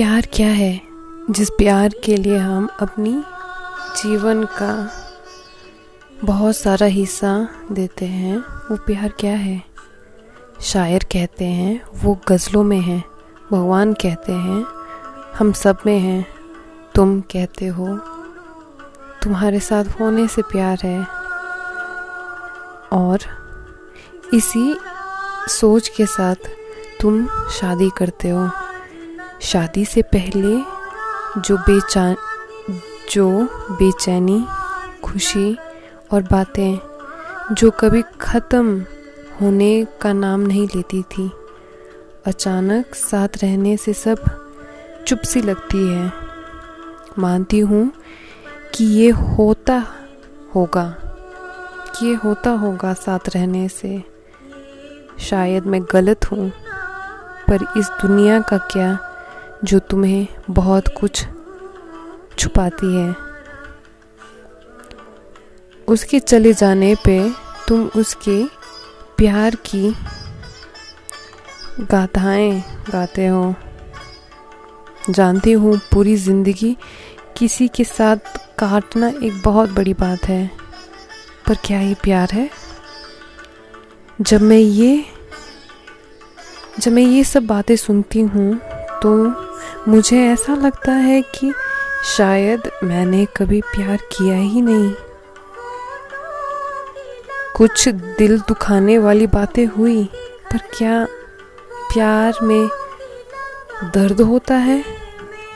प्यार क्या है जिस प्यार के लिए हम अपनी जीवन का बहुत सारा हिस्सा देते हैं? वो प्यार क्या है? शायर कहते हैं, वो गज़लों में है, भगवान कहते हैं, हम सब में हैं, तुम कहते हो। तुम्हारे साथ होने से प्यार है। और इसी सोच के साथ तुम शादी करते हो। शादी से पहले जो बेचान जो बेचैनी, खुशी और बातें जो कभी ख़त्म होने का नाम नहीं लेती थी, अचानक साथ रहने से सब चुप सी लगती है। मानती हूँ कि ये होता होगा, कि ये होता होगा साथ रहने से। शायद मैं गलत हूँ, पर इस दुनिया का क्या जो तुम्हें बहुत कुछ छुपाती है। उसके चले जाने पे तुम उसके प्यार की गाथाएँ गाते हो। जानती हूँ पूरी ज़िंदगी किसी के साथ काटना एक बहुत बड़ी बात है, पर क्या ये प्यार है? जब मैं ये, जब मैं ये सब बातें सुनती हूँ तो मुझे ऐसा लगता है कि शायद मैंने कभी प्यार किया ही नहीं। कुछ दिल दुखाने वाली बातें हुई, पर क्या प्यार में दर्द होता है?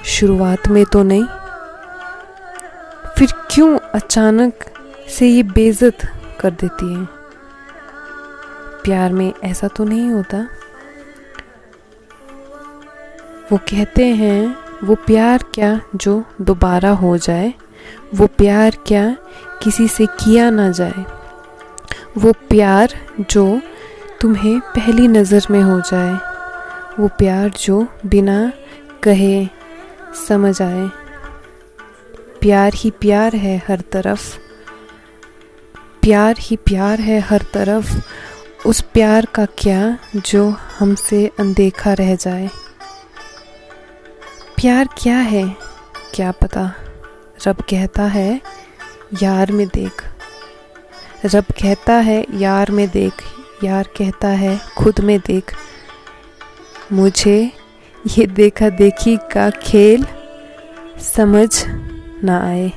शुरुआत में तो नहीं। फिर क्यों अचानक से ये बेजत कर देती है? प्यार में ऐसा तो नहीं होता। वो कहते हैं, वो प्यार क्या जो दोबारा हो जाए? वो प्यार क्या किसी से किया ना जाए? वो प्यार जो तुम्हें पहली नज़र में हो जाए? वो प्यार जो बिना कहे समझ आए? प्यार ही प्यार है हर तरफ़। प्यार ही प्यार है हर तरफ़। उस प्यार का क्या जो हमसे अनदेखा रह जाए? प्यार क्या है? क्या पता? रब कहता है, यार में देख। रब कहता है, यार में देख। यार कहता है, खुद में देख। मुझे ये देखा देखी का खेल समझ ना आए।